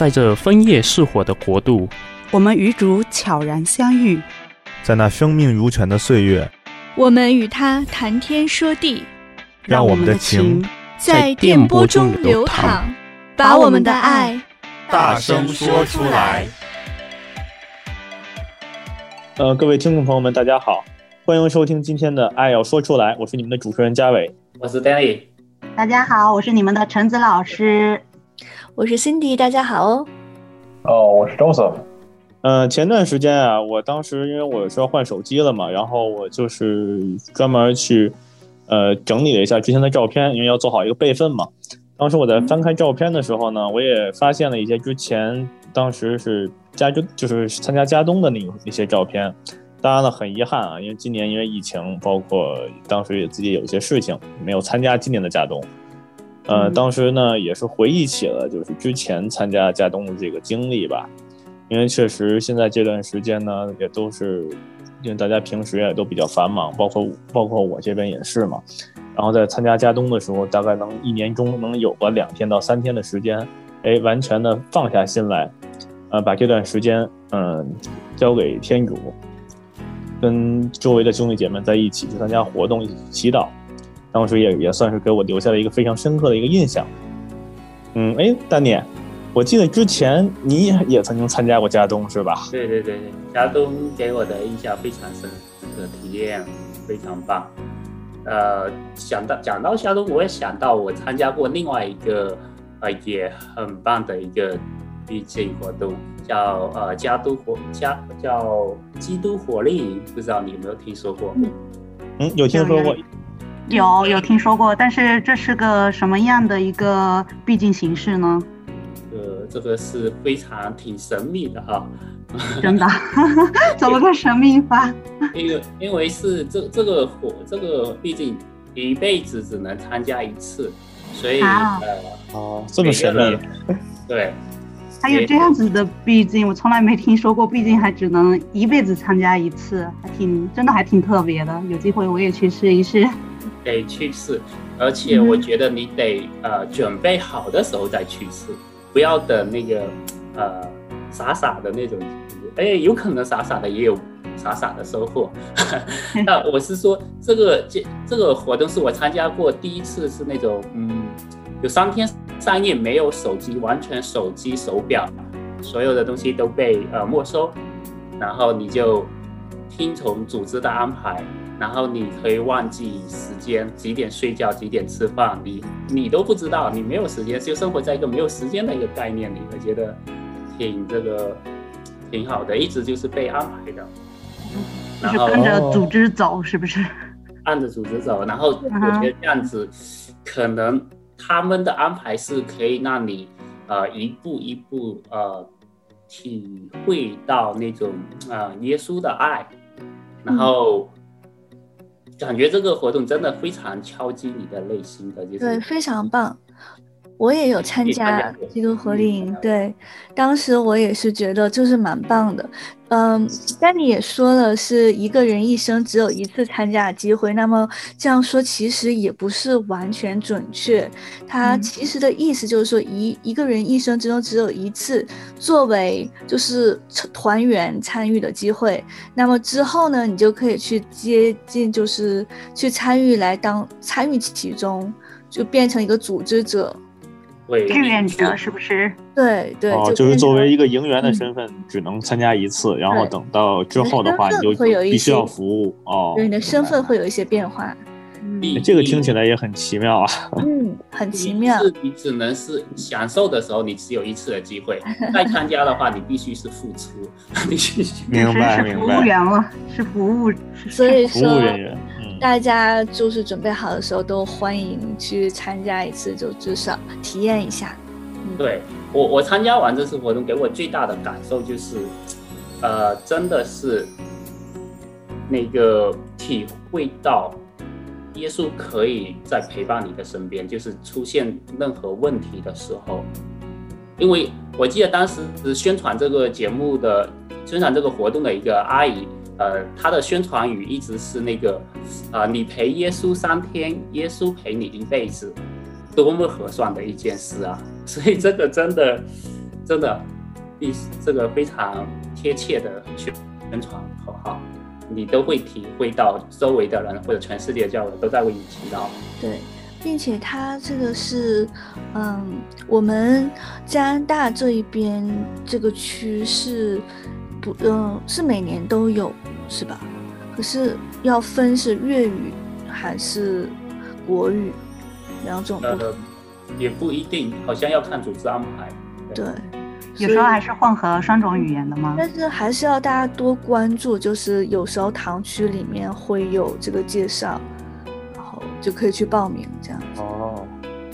在这枫叶似火的国度，我们与主悄然相遇，在那生命如泉的岁月，我们与他谈天说地，让我们的情在电波中流淌，把我们的爱大声说出来。呃，各位听众朋友们，大家好，欢迎收听今天的《爱要说出来》，我是你们的主持人嘉伟，我是 Danny，大家好，我是你们的橙子老师，我是 Cindy，大家好哦。哦，我是 Joseph。呃，前段时间啊，我当时因为我是要换手机了嘛，然后我就是专门去呃整理了一下之前的照片，因为要做好一个备份嘛。当时我在翻开照片的时候呢，我也发现了一些之前当时是。加州就是参加加冬的那那些照片，当然了，很遗憾啊，因为今年因为疫情，包括当时也自己有一些事情，没有参加今年的加冬。呃，当时呢也是回忆起了就是之前参加家东的这个经历吧，因为确实现在这段时间呢也都是，因为大家平时也都比较繁忙，包括包括我这边也是嘛。然后在参加家东的时候，大概能一年中能有个两天到三天的时间，哎，完全的放下心来。呃，把这段时间，嗯、呃，交给天主，跟周围的兄弟姐妹在一起去参加活动，一起祈祷，当时也也算是给我留下了一个非常深刻的一个印象。嗯，哎，丹尼，我记得之前你也曾经参加过家冬，是吧？对对对对，家冬给我的印象非常深，这个体验非常棒。呃，想到讲到夏冬，我也想到我参加过另外一个，呃，也很棒的一个。DJ 活动叫呃加都活加叫基督火力营，不知道你有没有听说过？嗯，有听说过，有有听说过，但是这是个什么样的一个毕竟形式呢？呃，这个是非常挺神秘的哈。真的？怎么个神秘法？因为因为是这这个火这个毕竟一辈子只能参加一次，所以、啊、呃哦这么神秘，对。还有这样子的毕竟，我从来没听说过。毕竟还只能一辈子参加一次，还挺真的，还挺特别的。有机会我也去试一试。得去试，而且我觉得你得、嗯、呃准备好的时候再去试，不要等那个呃傻傻的那种。哎，有可能傻傻的也有傻傻的收获。那我是说，这个这这个活动是我参加过第一次，是那种嗯。有三天三夜没有手机，完全手机手表，所有的东西都被呃没收，然后你就听从组织的安排，然后你可以忘记时间，几点睡觉，几点吃饭，你你都不知道，你没有时间，就生活在一个没有时间的一个概念里，我觉得挺这个挺好的，一直就是被安排的，然后跟着组织走，是不是？按着组织走，然后我觉得这样子可能。他们的安排是可以让你，呃，一步一步呃，体会到那种呃耶稣的爱，然后感觉这个活动真的非常敲击你的内心的，就是对，非常棒。我也有参加基督合力营，对，当时我也是觉得就是蛮棒的。嗯，但你也说了，是一个人一生只有一次参加的机会。那么这样说其实也不是完全准确。他其实的意思就是说，一一个人一生之中只有一次作为就是团员参与的机会。那么之后呢，你就可以去接近，就是去参与来当参与其中，就变成一个组织者。志愿者是不是？对对，哦，就是作为一个营员的身份，只能参加一次，嗯、然后等到之后的话，你就必须要服务哦。对，你的身份会有一些变化。嗯，这个听起来也很奇妙啊。嗯，很奇妙。是你只能是享受的时候，你只有一次的机会；再参加的话，你必须是付出。你必须明白明白。服务员了，是服务，所以服务人员。大家就是准备好的时候都欢迎去参加一次，就至少体验一下。嗯、对我，我参加完这次活动，给我最大的感受就是，呃，真的是那个体会到耶稣可以在陪伴你的身边，就是出现任何问题的时候。因为我记得当时宣传这个节目的、宣传这个活动的一个阿姨。呃，他的宣传语一直是那个，啊、你陪耶稣三天，耶稣陪你一辈子，多么合算的一件事啊！所以这个真的，真的，第这个非常贴切的宣传口号，你都会体会到周围的人或者全世界的教友都在为你祈祷。对，并且他这个是，嗯，我们加拿大这一边这个区是不，嗯，是每年都有，是吧？可是要分是粤语还是国语两种不同。呃也不一定，好像要看组织安排。对，有时候还是混合双种语言的吗？但是还是要大家多关注，就是有时候堂区里面会有这个介绍，然后就可以去报名这样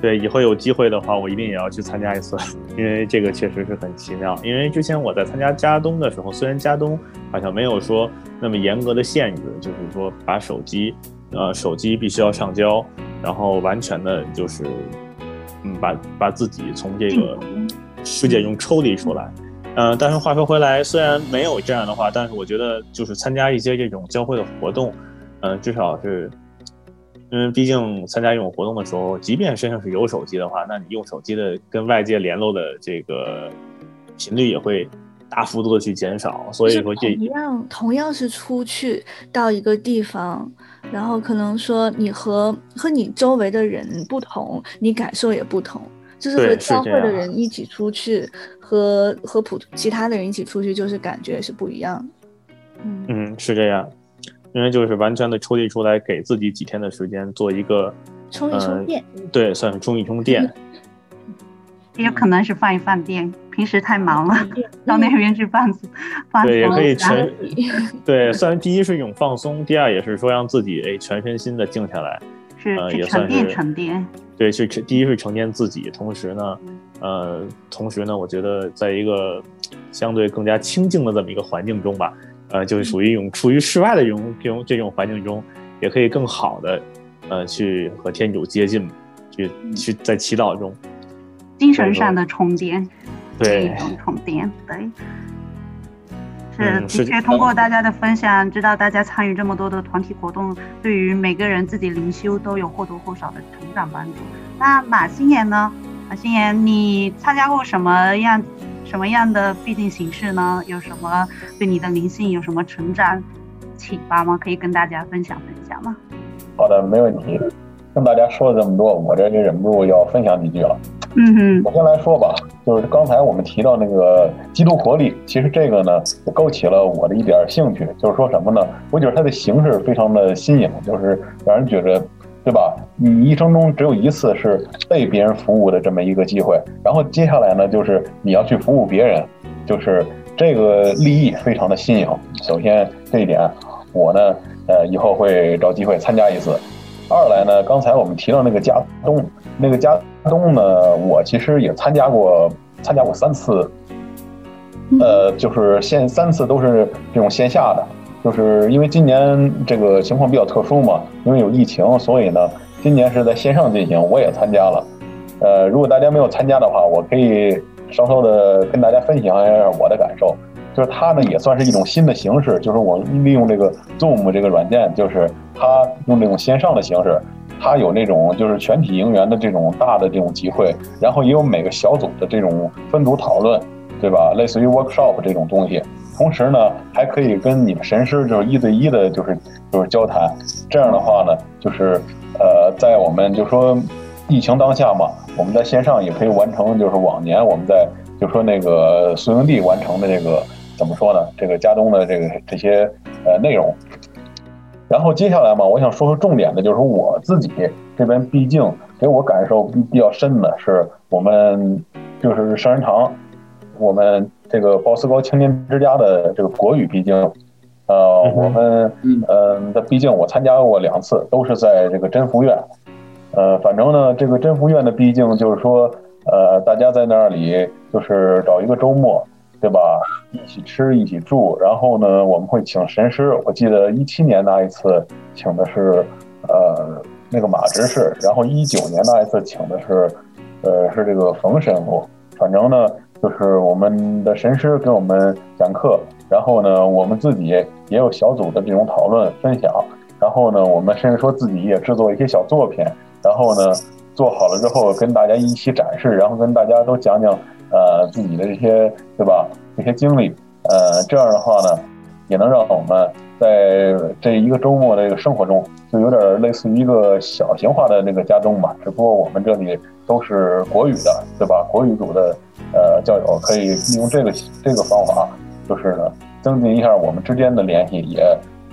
对，以后有机会的话，我一定也要去参加一次，因为这个确实是很奇妙。因为之前我在参加加东的时候，虽然加东好像没有说那么严格的限制，就是说把手机，呃，手机必须要上交，然后完全的就是。嗯，把把自己从这个世界中抽离出来，嗯、但是话说回来，虽然没有这样的话，但是我觉得就是参加一些这种教会的活动，嗯、至少是，因为毕竟参加这种活动的时候，即便身上是有手机的话，那你用手机的跟外界联络的这个频率也会大幅度的去减少，所以说这一样同样是出去到一个地方。然后可能说你和和你周围的人不同，你感受也不同。就是和教会的人一起出去，和和普其他的人一起出去，就是感觉是不一样。嗯嗯，是这样，因为就是完全的抽离出来，给自己几天的时间做一个充一充电。呃、对，算是充一充电。也有可能是放一放电，平时太忙了，到那边去放松。放对，也可以全。对，虽然第一是一种放松，第二也是说让自己哎全身心的静下来，是去沉淀沉淀。对，是第一是沉淀自己，同时呢，呃，同时呢，我觉得在一个相对更加清静的这么一个环境中吧，呃，就是属于一种处于室外的这种这种这种环境中，也可以更好的呃去和天主接近，去去在祈祷中。精神上的充电，对，一种充电，对，是的确通过大家的分享，知道大家参与这么多的团体活动，对于每个人自己灵修都有或多或少的成长帮助。那马新言呢？马新言，你参加过什么样什么样的必定形式呢？有什么对你的灵性有什么成长启发吗？可以跟大家分享分享吗？好的，没问题。跟大家说了这么多，我这就忍不住要分享几句了。嗯哼，我先来说吧，就是刚才我们提到那个基督活力，其实这个呢，勾起了我的一点兴趣，就是说什么呢？我觉得它的形式非常的新颖，就是让人觉得，对吧？你一生中只有一次是被别人服务的这么一个机会，然后接下来呢，就是你要去服务别人，就是这个立意非常的新颖。首先这一点，我呢，呃，以后会找机会参加一次。二来呢，刚才我们提到那个加东，那个加东呢，我其实也参加过，参加过三次，呃，就是线三次都是这种线下的，就是因为今年这个情况比较特殊嘛，因为有疫情，所以呢，今年是在线上进行，我也参加了。呃，如果大家没有参加的话，我可以稍稍的跟大家分享一下我的感受。就是它呢，也算是一种新的形式，就是我利用这个 Zoom 这个软件，就是它用这种线上的形式，它有那种就是全体营员的这种大的这种集会，然后也有每个小组的这种分组讨论，对吧？类似于 workshop 这种东西，同时呢，还可以跟你们神师就是一对一的，就是就是交谈。这样的话呢，就是呃，在我们就说疫情当下嘛，我们在线上也可以完成，就是往年我们在就说那个宿营地完成的这个。怎么说呢？这个家东的这个这些呃内容，然后接下来嘛，我想说说重点的，就是我自己这边，毕竟给我感受比较深的是，我们就是圣人堂，我们这个鲍思高青年之家的这个国语，毕竟呃，我们嗯，那毕竟我参加过两次，都是在这个真福院，呃，反正呢，这个真福院的毕竟就是说，呃，大家在那里就是找一个周末。对吧？一起吃，一起住，然后呢，我们会请神师。我记得一七年那一次请的是，呃，那个马执事，然后一九年那一次请的是，呃，是这个冯神父。反正呢，就是我们的神师给我们讲课，然后呢，我们自己也有小组的这种讨论分享，然后呢，我们甚至说自己也制作一些小作品，然后呢，做好了之后跟大家一起展示，然后跟大家都讲讲。呃自己的这些对吧这些经历，呃这样的话呢，也能让我们在这一个周末的这个生活中，就有点类似于一个小型化的那个家中吧，只不过我们这里都是国语的，对吧？国语组的呃教友可以利用这个这个方法，就是呢增进一下我们之间的联系，也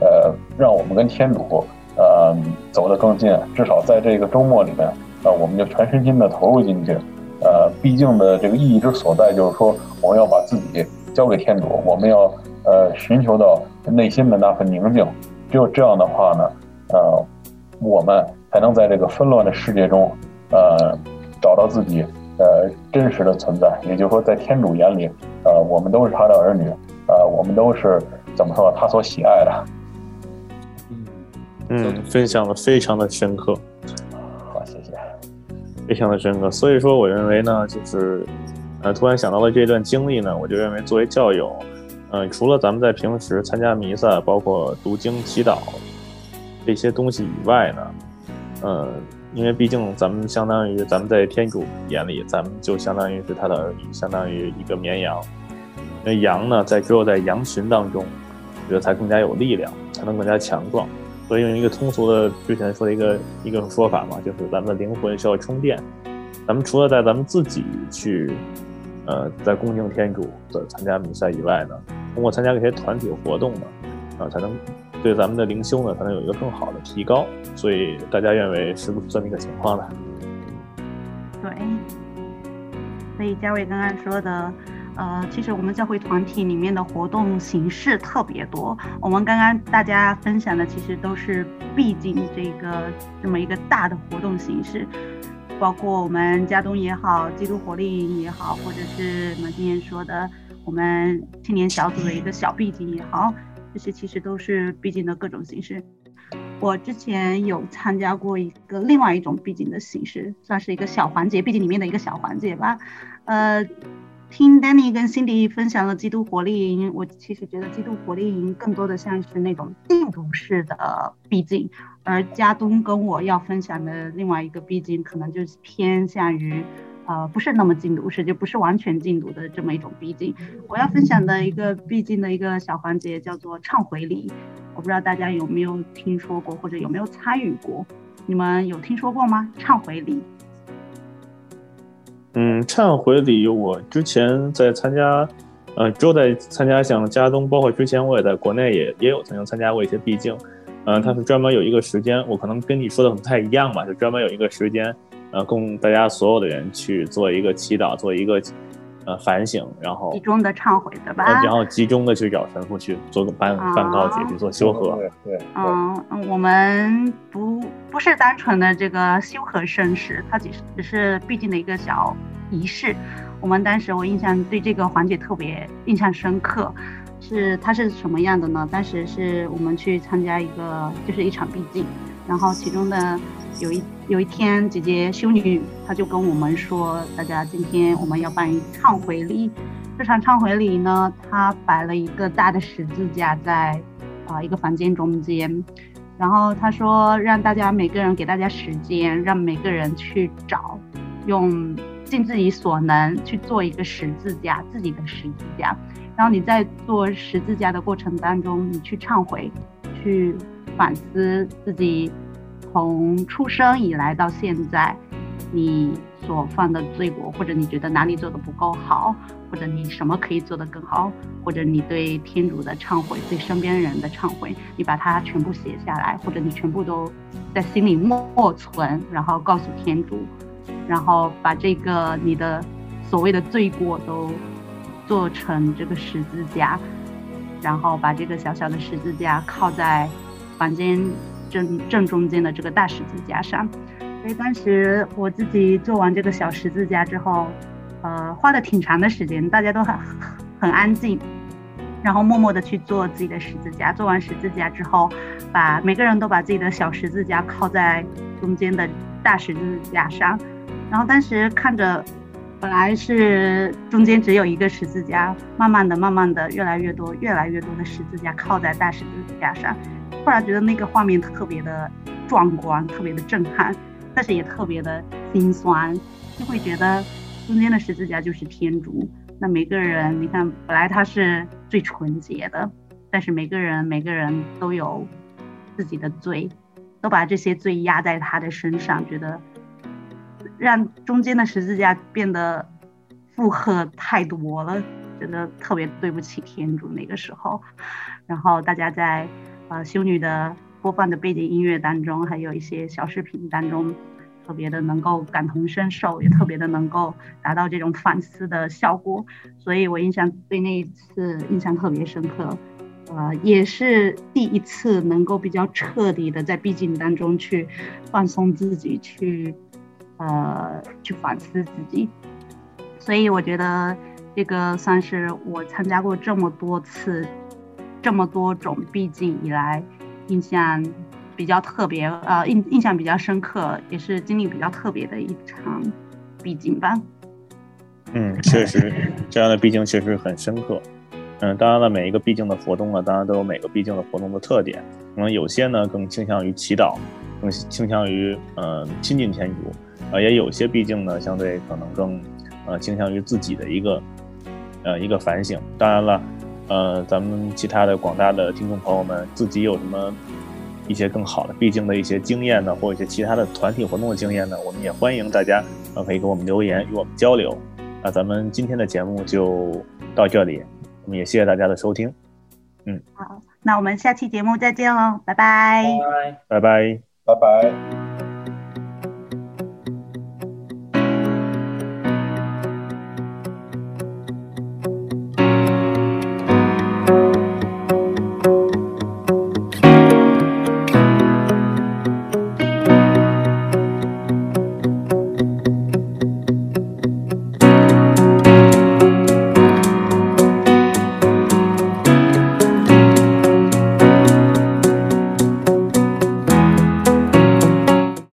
呃让我们跟天主呃走得更近。至少在这个周末里面，呃我们就全身心的投入进去。呃，毕竟的这个意义之所在，就是说我们要把自己交给天主，我们要呃寻求到内心的那份宁静。只有这样的话呢，呃，我们才能在这个纷乱的世界中，呃，找到自己呃真实的存在。也就是说，在天主眼里，呃，我们都是他的儿女，呃，我们都是怎么说，他所喜爱的。嗯嗯，分享的非常的深刻。好，谢谢非常的深刻，所以说我认为呢，就是，呃，突然想到了这段经历呢，我就认为作为教友，嗯、呃，除了咱们在平时参加弥撒，包括读经、祈祷这些东西以外呢，呃，因为毕竟咱们相当于咱们在天主眼里，咱们就相当于是他的儿女，相当于一个绵羊。那羊呢，在只有在羊群当中，觉得才更加有力量，才能更加强壮。所以用一个通俗的之前说的一个一个说法嘛，就是咱们的灵魂需要充电。咱们除了在咱们自己去，呃，在恭敬天主的参加比赛以外呢，通过参加这些团体活动呢，啊、才能对咱们的灵修呢，才能有一个更好的提高。所以大家认为是不是这么一个情况呢？对。所以嘉伟刚刚说的。呃，其实我们教会团体里面的活动形式特别多。我们刚刚大家分享的其实都是毕竟这个这么一个大的活动形式，包括我们家东也好，基督活力也好，或者是我们今天说的我们青年小组的一个小避静也好，这些其实都是避静的各种形式。我之前有参加过一个另外一种避静的形式，算是一个小环节，毕竟里面的一个小环节吧，呃。听 Danny 跟 Cindy 分享了基督活力营，我其实觉得基督活力营更多的像是那种病毒式的避静，而家东跟我要分享的另外一个避静，可能就是偏向于，呃，不是那么禁读式，就不是完全禁读的这么一种逼近。我要分享的一个避静的一个小环节叫做忏悔礼，我不知道大家有没有听说过或者有没有参与过，你们有听说过吗？忏悔礼。嗯，忏悔礼，我之前在参加，呃，之后在参加像家东，包括之前我也在国内也也有曾经参加过一些毕竟，嗯、呃，它是专门有一个时间，我可能跟你说的不太一样吧，就专门有一个时间，呃，供大家所有的人去做一个祈祷，做一个。呃，反省，然后集中的忏悔，对吧？然后集中的去找神父去做个办办告解，去做修和。对对。嗯嗯，我们不不是单纯的这个修和圣事，它只是只是必经的一个小仪式。我们当时我印象对这个环节特别印象深刻，是它是什么样的呢？当时是我们去参加一个就是一场避静，然后其中的。有一有一天，姐姐修女她就跟我们说，大家今天我们要办忏悔礼。这场忏悔礼呢，她摆了一个大的十字架在啊、一个房间中间，然后她说让大家每个人给大家时间，让每个人去找，用尽自己所能去做一个十字架，自己的十字架。然后你在做十字架的过程当中，你去忏悔，去反思自己。从出生以来到现在，你所犯的罪过，或者你觉得哪里做的不够好，或者你什么可以做得更好，或者你对天主的忏悔，对身边人的忏悔，你把它全部写下来，或者你全部都在心里默存，然后告诉天主，然后把这个你的所谓的罪过都做成这个十字架，然后把这个小小的十字架靠在房间。正正中间的这个大十字架上，所以当时我自己做完这个小十字架之后，呃，花了挺长的时间，大家都很很安静，然后默默的去做自己的十字架。做完十字架之后，把每个人都把自己的小十字架靠在中间的大十字架上，然后当时看着，本来是中间只有一个十字架，慢慢的、慢慢的，越来越多、越来越多的十字架靠在大十字架上。突然觉得那个画面特别的壮观，特别的震撼，但是也特别的心酸，就会觉得中间的十字架就是天主。那每个人，你看，本来他是最纯洁的，但是每个人每个人都有自己的罪，都把这些罪压在他的身上，觉得让中间的十字架变得负荷太多了，觉得特别对不起天主那个时候。然后大家在呃修女的播放的背景音乐当中，还有一些小视频当中。特别的能够感同身受，也特别的能够达到这种反思的效果，所以我印象对那一次印象特别深刻，呃，也是第一次能够比较彻底的在闭境当中去放松自己，去呃去反思自己，所以我觉得这个算是我参加过这么多次、这么多种闭经以来印象。比较特别，呃，印印象比较深刻，也是经历比较特别的一场闭经吧。嗯，确实，这样的闭经确实很深刻。嗯，当然了，每一个闭经的活动呢，当然都有每个闭经的活动的特点。可能有些呢更倾向于祈祷，更倾向于呃亲近天主，呃，也有些闭经呢相对可能更呃倾向于自己的一个呃一个反省。当然了，呃，咱们其他的广大的听众朋友们自己有什么？一些更好的闭经的一些经验呢，或者一些其他的团体活动的经验呢，我们也欢迎大家可以给我们留言与我们交流。那咱们今天的节目就到这里，我们也谢谢大家的收听。嗯，好，那我们下期节目再见喽，拜拜，拜拜，拜拜，拜拜。